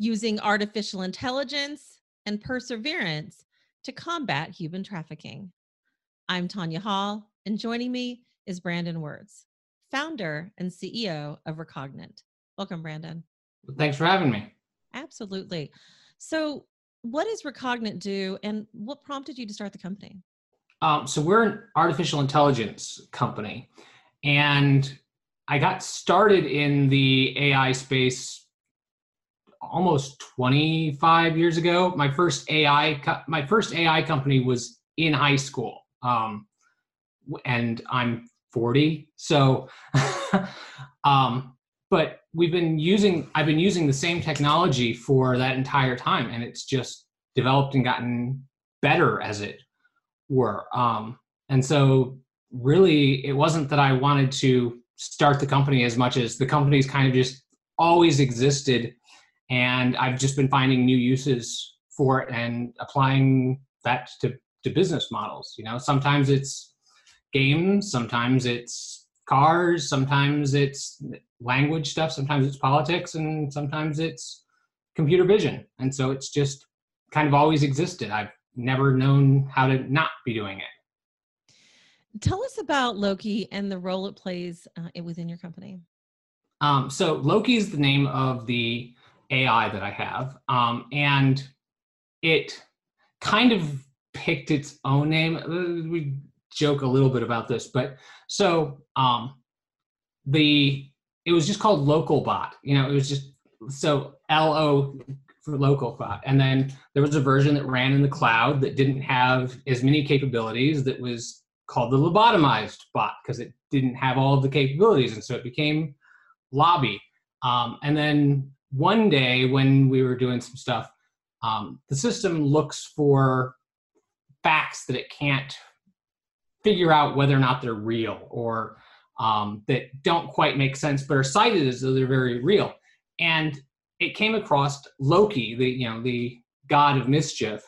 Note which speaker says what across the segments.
Speaker 1: using artificial intelligence and perseverance to combat human trafficking. I'm Tanya Hall, and joining me is Brandon Wirtz, founder and CEO of Recognant. Welcome, Brandon.
Speaker 2: Thanks for having me.
Speaker 1: Absolutely. So, what does Recognant do, and what prompted you to start the company?
Speaker 2: Um, so, we're an artificial intelligence company, and I got started in the AI space almost 25 years ago. My first AI, co- my first AI company was in high school, um, and I'm 40. So, um, but we've been using i've been using the same technology for that entire time and it's just developed and gotten better as it were um, and so really it wasn't that i wanted to start the company as much as the company's kind of just always existed and i've just been finding new uses for it and applying that to, to business models you know? Sometimes it's games sometimes it's cars sometimes it's language stuff sometimes it's politics and sometimes it's computer vision. And so it's just kind of always existed. I've never known how to not be doing it.
Speaker 1: Tell us about loki and the role it plays uh, within your company.
Speaker 2: Um, so loki is the name of the ai that i have um, and it kind of picked its own name uh, we joke a little bit about this, but so um, the it was just called local bot. You know, it was just so L O for local bot, and then there was a version that ran in the cloud that didn't have as many capabilities. That was called the lobotomized bot because it didn't have all of the capabilities, and so it became lobby. Um, and then one day when we were doing some stuff, um, the system looks for facts that it can't figure out whether or not they're real or um, that don't quite make sense but are cited as though they're very real. And it came across Loki, the you know the god of mischief,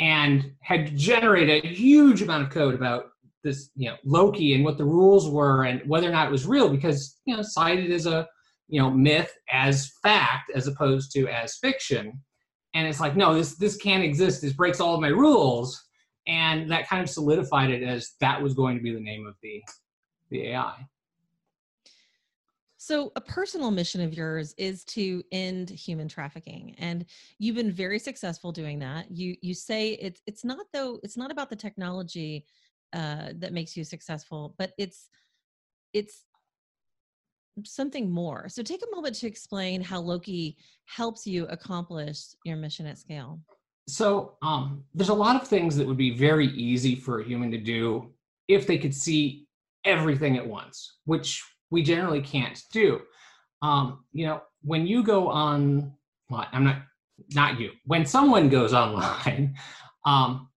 Speaker 2: and had generated a huge amount of code about this you know Loki and what the rules were and whether or not it was real because you know cited as a you know myth as fact as opposed to as fiction and it's like no this this can't exist this breaks all of my rules and that kind of solidified it as that was going to be the name of the the AI.
Speaker 1: So, a personal mission of yours is to end human trafficking, and you've been very successful doing that. You you say it's it's not though it's not about the technology uh, that makes you successful, but it's it's something more. So, take a moment to explain how Loki helps you accomplish your mission at scale.
Speaker 2: So um, there's a lot of things that would be very easy for a human to do if they could see everything at once, which we generally can't do. Um, you know, when you go on, well, I'm not, not you. When someone goes online, um,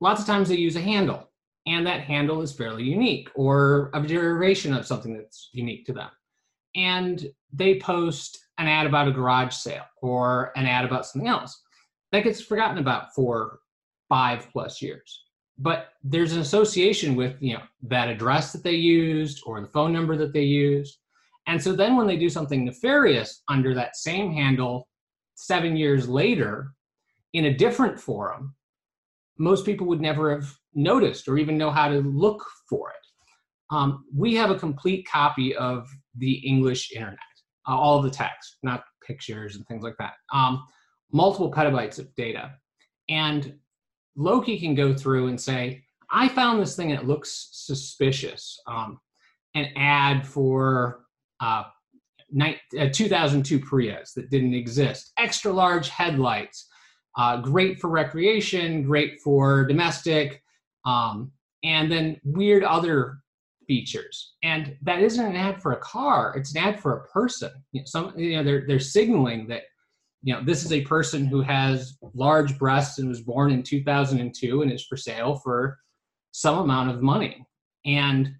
Speaker 2: lots of times they use a handle, and that handle is fairly unique or a derivation of something that's unique to them. And they post an ad about a garage sale or an ad about something else that gets forgotten about for five plus years. But there's an association with you know that address that they used or the phone number that they used. And so then when they do something nefarious under that same handle seven years later in a different forum most people would never have noticed or even know how to look for it um, we have a complete copy of the english internet uh, all of the text not pictures and things like that um, multiple petabytes of data. And Loki can go through and say, I found this thing and it looks suspicious. Um, an ad for uh, uh, 2002 Prius that didn't exist, extra large headlights, uh, great for recreation, great for domestic, um, and then weird other features. And that isn't an ad for a car; it's an ad for a person. You know, some, you know, they're they're signaling that you know, this is a person who has large breasts and was born in 2002 and is for sale for some amount of money. And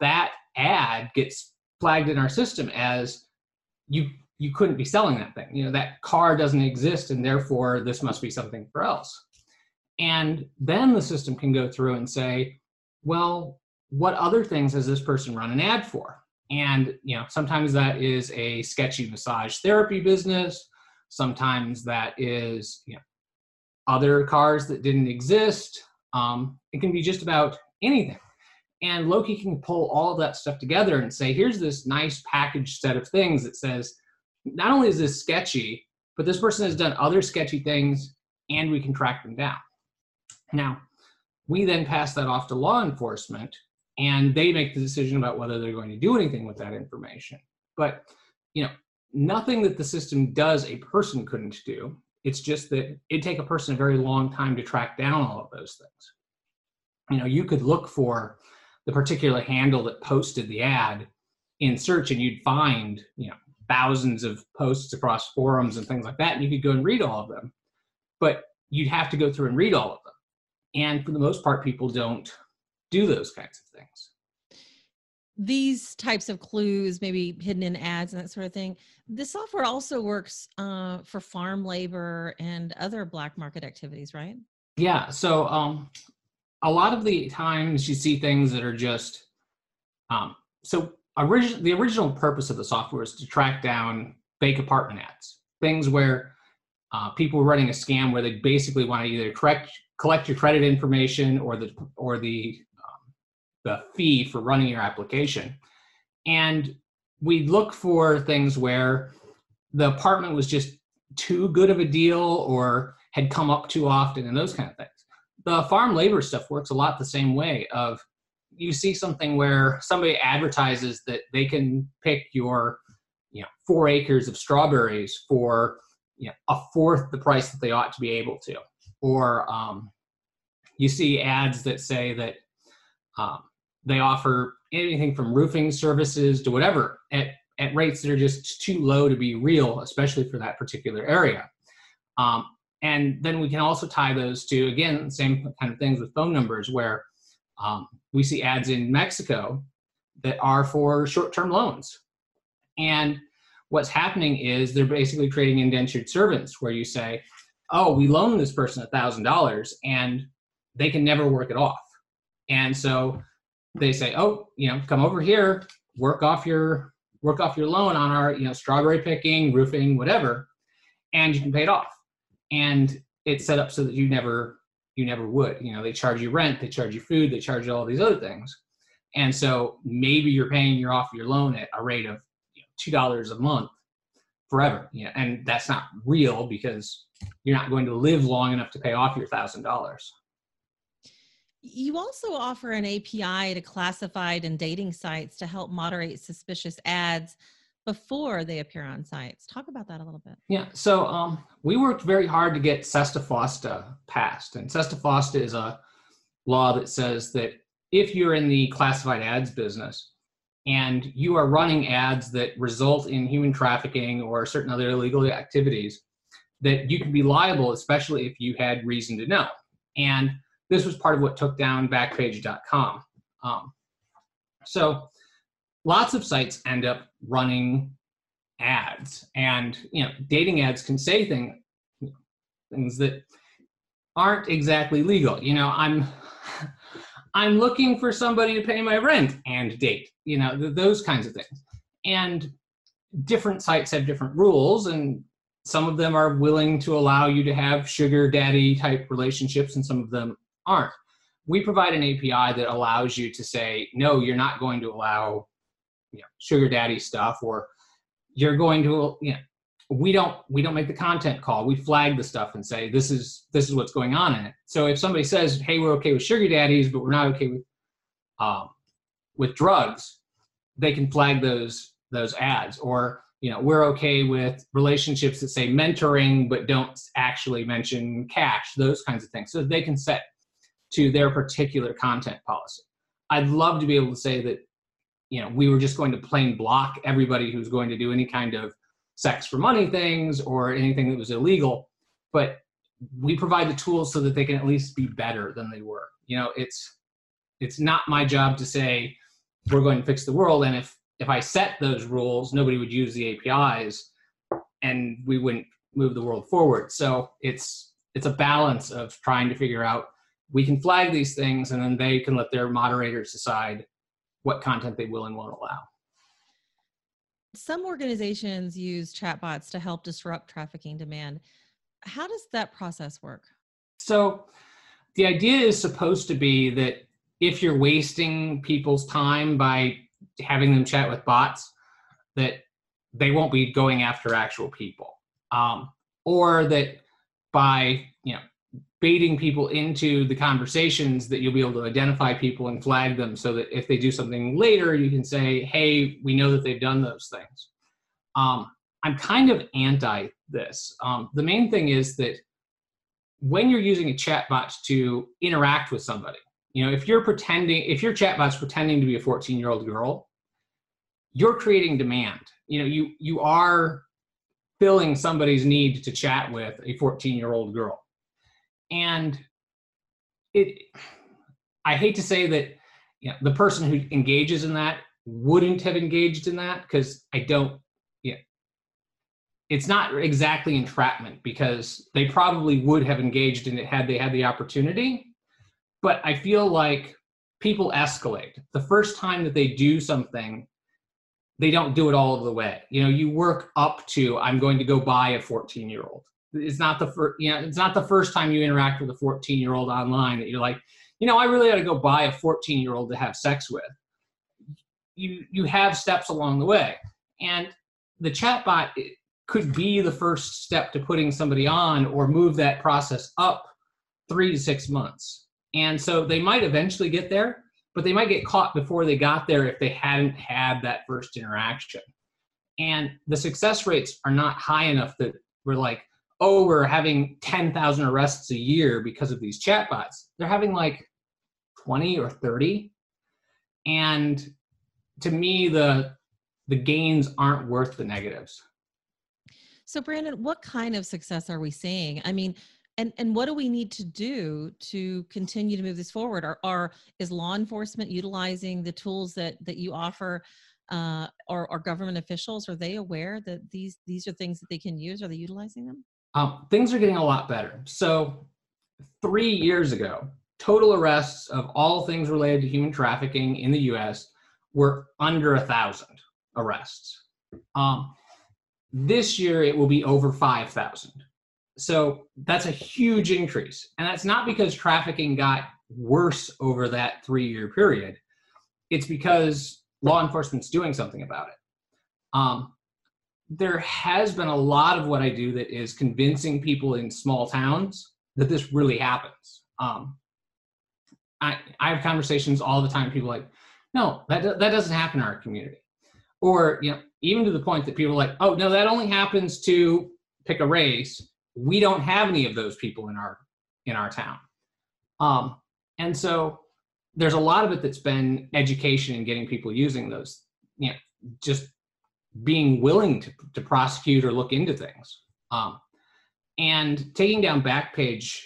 Speaker 2: that ad gets flagged in our system as you you couldn't be selling that thing. You know, that car doesn't exist and therefore this must be something for else. And then the system can go through and say, well, what other things has this person run an ad for? And you know, sometimes that is a sketchy massage therapy business Sometimes that is you know other cars that didn't exist. Um, it can be just about anything. And Loki can pull all of that stuff together and say, here's this nice packaged set of things that says, not only is this sketchy, but this person has done other sketchy things and we can track them down. Now, we then pass that off to law enforcement and they make the decision about whether they're going to do anything with that information. But, you know, nothing that the system does a person couldn't do. It's just that it'd take a person a very long time to track down all of those things. You know, you could look for the particular handle that posted the ad in search and you'd find, you know, thousands of posts across forums and things like that. And you could go and read all of them. But you'd have to go through and read all of them. And for the most part, people don't do those kinds of things.
Speaker 1: These types of clues, maybe hidden in ads and that sort of thing, the software also works uh, for farm labor and other black market activities, right?
Speaker 2: Yeah. So um, a lot of the times you see things that are just um, so original. The original purpose of the software is to track down fake apartment ads, things where uh, people are running a scam where they basically want to either correct collect your credit information or the or the the fee for running your application. And we look for things where the apartment was just too good of a deal or had come up too often and those kind of things. The farm labor stuff works a lot the same way of you see something where somebody advertises that they can pick your you know four acres of strawberries for you know, a fourth the price that they ought to be able to. Or um, you see ads that say that um, they offer anything from roofing services to whatever at, at rates that are just too low to be real, especially for that particular area. Um, and then we can also tie those to, again, same kind of things with phone numbers where um, we see ads in Mexico that are for short term loans. And what's happening is they're basically creating indentured servants where you say, oh, we loan this person a thousand dollars and they can never work it off. And so they say, oh, you know, come over here, work off your work off your loan on our, you know, strawberry picking, roofing, whatever, and you can pay it off. And it's set up so that you never you never would. You know, they charge you rent, they charge you food, they charge you all these other things. And so maybe you're paying your off your loan at a rate of you know, two dollars a month forever. Yeah, and that's not real because you're not going to live long enough to pay off your thousand dollars.
Speaker 1: You also offer an API to classified and dating sites to help moderate suspicious ads before they appear on sites. Talk about that a little bit.
Speaker 2: Yeah, so um, we worked very hard to get Sesta Fosta passed. And Sesta Fosta is a law that says that if you're in the classified ads business and you are running ads that result in human trafficking or certain other illegal activities, that you can be liable, especially if you had reason to know. And this was part of what took down Backpage.com. Um, so lots of sites end up running ads, and you know, dating ads can say thing, things that aren't exactly legal. You know, I'm I'm looking for somebody to pay my rent and date. You know, th- those kinds of things. And different sites have different rules, and some of them are willing to allow you to have sugar daddy type relationships, and some of them aren't. We provide an API that allows you to say, no, you're not going to allow you know, sugar daddy stuff, or you're going to, you know, we don't we don't make the content call. We flag the stuff and say this is this is what's going on in it. So if somebody says, hey, we're okay with sugar daddies, but we're not okay with um, with drugs, they can flag those those ads or you know we're okay with relationships that say mentoring but don't actually mention cash those kinds of things so they can set to their particular content policy. I'd love to be able to say that, you know, we were just going to plain block everybody who's going to do any kind of sex for money things or anything that was illegal, but we provide the tools so that they can at least be better than they were. You know, it's it's not my job to say we're going to fix the world and if if I set those rules, nobody would use the APIs and we wouldn't move the world forward. So it's it's a balance of trying to figure out we can flag these things and then they can let their moderators decide what content they will and won't allow
Speaker 1: some organizations use chatbots to help disrupt trafficking demand. How does that process work?
Speaker 2: So, the idea is supposed to be that if you're wasting people's time by having them chat with bots, that they won't be going after actual people, um, or that by baiting people into the conversations that you'll be able to identify people and flag them so that if they do something later you can say hey we know that they've done those things. Um, i'm kind of anti this. Um, the main thing is that when you're using a chatbot to interact with somebody you know if you're pretending if your chatbot's pretending to be a 14 year old girl you're creating demand. You know you you are filling somebody's need to chat with a 14 year old girl and it i hate to say that you know, the person who engages in that wouldn't have engaged in that because i don't yeah. It's not exactly entrapment because they probably would have engaged in it had they had the opportunity but i feel like people escalate. The first time that they do something they don't do it all of the way. You know you work up to i'm going to go buy a 14 year old it's not the first you know it's not the first time you interact with a 14 year old online that you're like you know i really got to go buy a 14 year old to have sex with. You you have steps along the way. And the chatbot could be the first step to putting somebody on or move that process up three to six months. And so they might eventually get there but they might get caught before they got there if they hadn't had that first interaction. And the success rates are not high enough that we're like oh, we're having 10,000 arrests a year because of these chatbots. They're having like 20 or 30. And to me, the the gains aren't worth the negatives.
Speaker 1: So Brandon, what kind of success are we seeing? I mean, and and what do we need to do to continue to move this forward? Are, are is law enforcement utilizing the tools that that you offer? Uh, or, or government officials are they aware that these these are things that they can use? Are they utilizing them?
Speaker 2: Um, things are getting a lot better. So, three years ago, total arrests of all things related to human trafficking in the U.S. were under a thousand arrests. Um, this year, it will be over five thousand. So that's a huge increase, and that's not because trafficking got worse over that three-year period. It's because law enforcement's doing something about it. Um, there has been a lot of what I do that is convincing people in small towns that this really happens. Um, I, I have conversations all the time. People like, no, that that doesn't happen in our community, or you know, even to the point that people are like, oh no, that only happens to pick a race. We don't have any of those people in our in our town, um, and so there's a lot of it that's been education and getting people using those. You know, just being willing to, to prosecute or look into things. Um, and taking down Backpage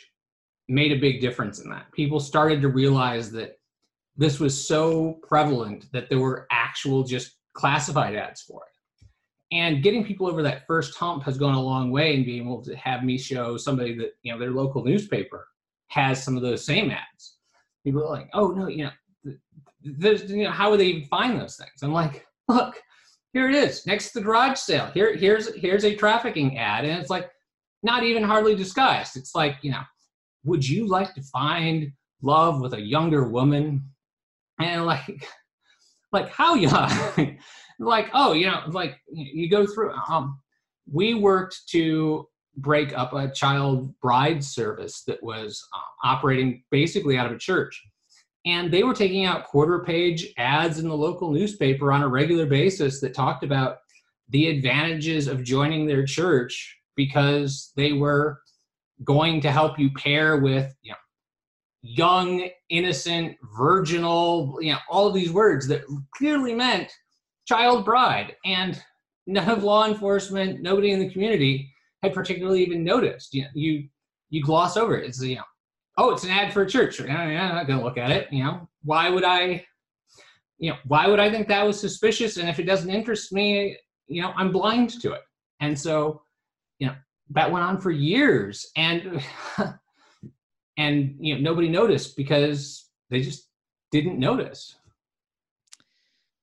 Speaker 2: made a big difference in that. People started to realize that this was so prevalent that there were actual just classified ads for it. And getting people over that first hump has gone a long way in being able to have me show somebody that, you know, their local newspaper has some of those same ads. People are like, oh, no, you know, there's, you know, how would they even find those things? I'm like, look, here it is next to the garage sale. Here here's here's a trafficking ad and it's like not even hardly disguised. It's like you know would you like to find love with a younger woman? And like like how young? Like oh you know like you go through um we worked to break up a child bride service that was uh, operating basically out of a church and they were taking out quarter page ads in the local newspaper on a regular basis that talked about the advantages of joining their church because they were going to help you pair with you know young innocent virginal you know all of these words that clearly meant child bride. And none of law enforcement nobody in the community had particularly even noticed. You know you you gloss over it. It's you know oh, it's an ad for a church. Yeah, yeah, I'm not to look at it. You know, why would I? You know, why would I think that was suspicious? And if it doesn't interest me, you know, I'm blind to it. And so, you know, that went on for years, and and you know, nobody noticed because they just didn't notice.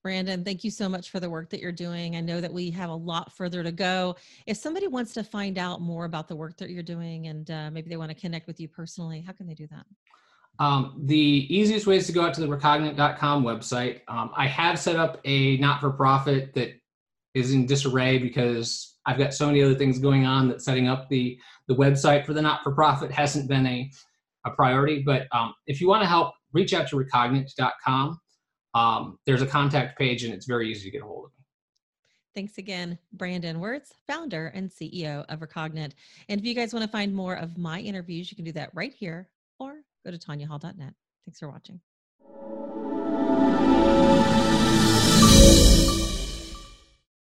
Speaker 1: Brandon, thank you so much for the work that you're doing. I know that we have a lot further to go. If somebody wants to find out more about the work that you're doing and uh, maybe they want to connect with you personally, how can they do that?
Speaker 2: Um, the easiest way is to go out to the recognant.com website. Um, I have set up a not for profit that is in disarray because I've got so many other things going on that setting up the, the website for the not for profit hasn't been a, a priority. But um, if you want to help, reach out to recognant.com um, there's a contact page and it's very easy to get a hold of me.
Speaker 1: Thanks again, Brandon Wirtz, founder and CEO of Recognant. And if you guys want to find more of my interviews, you can do that right here or go to tanyahall.net. Thanks for watching.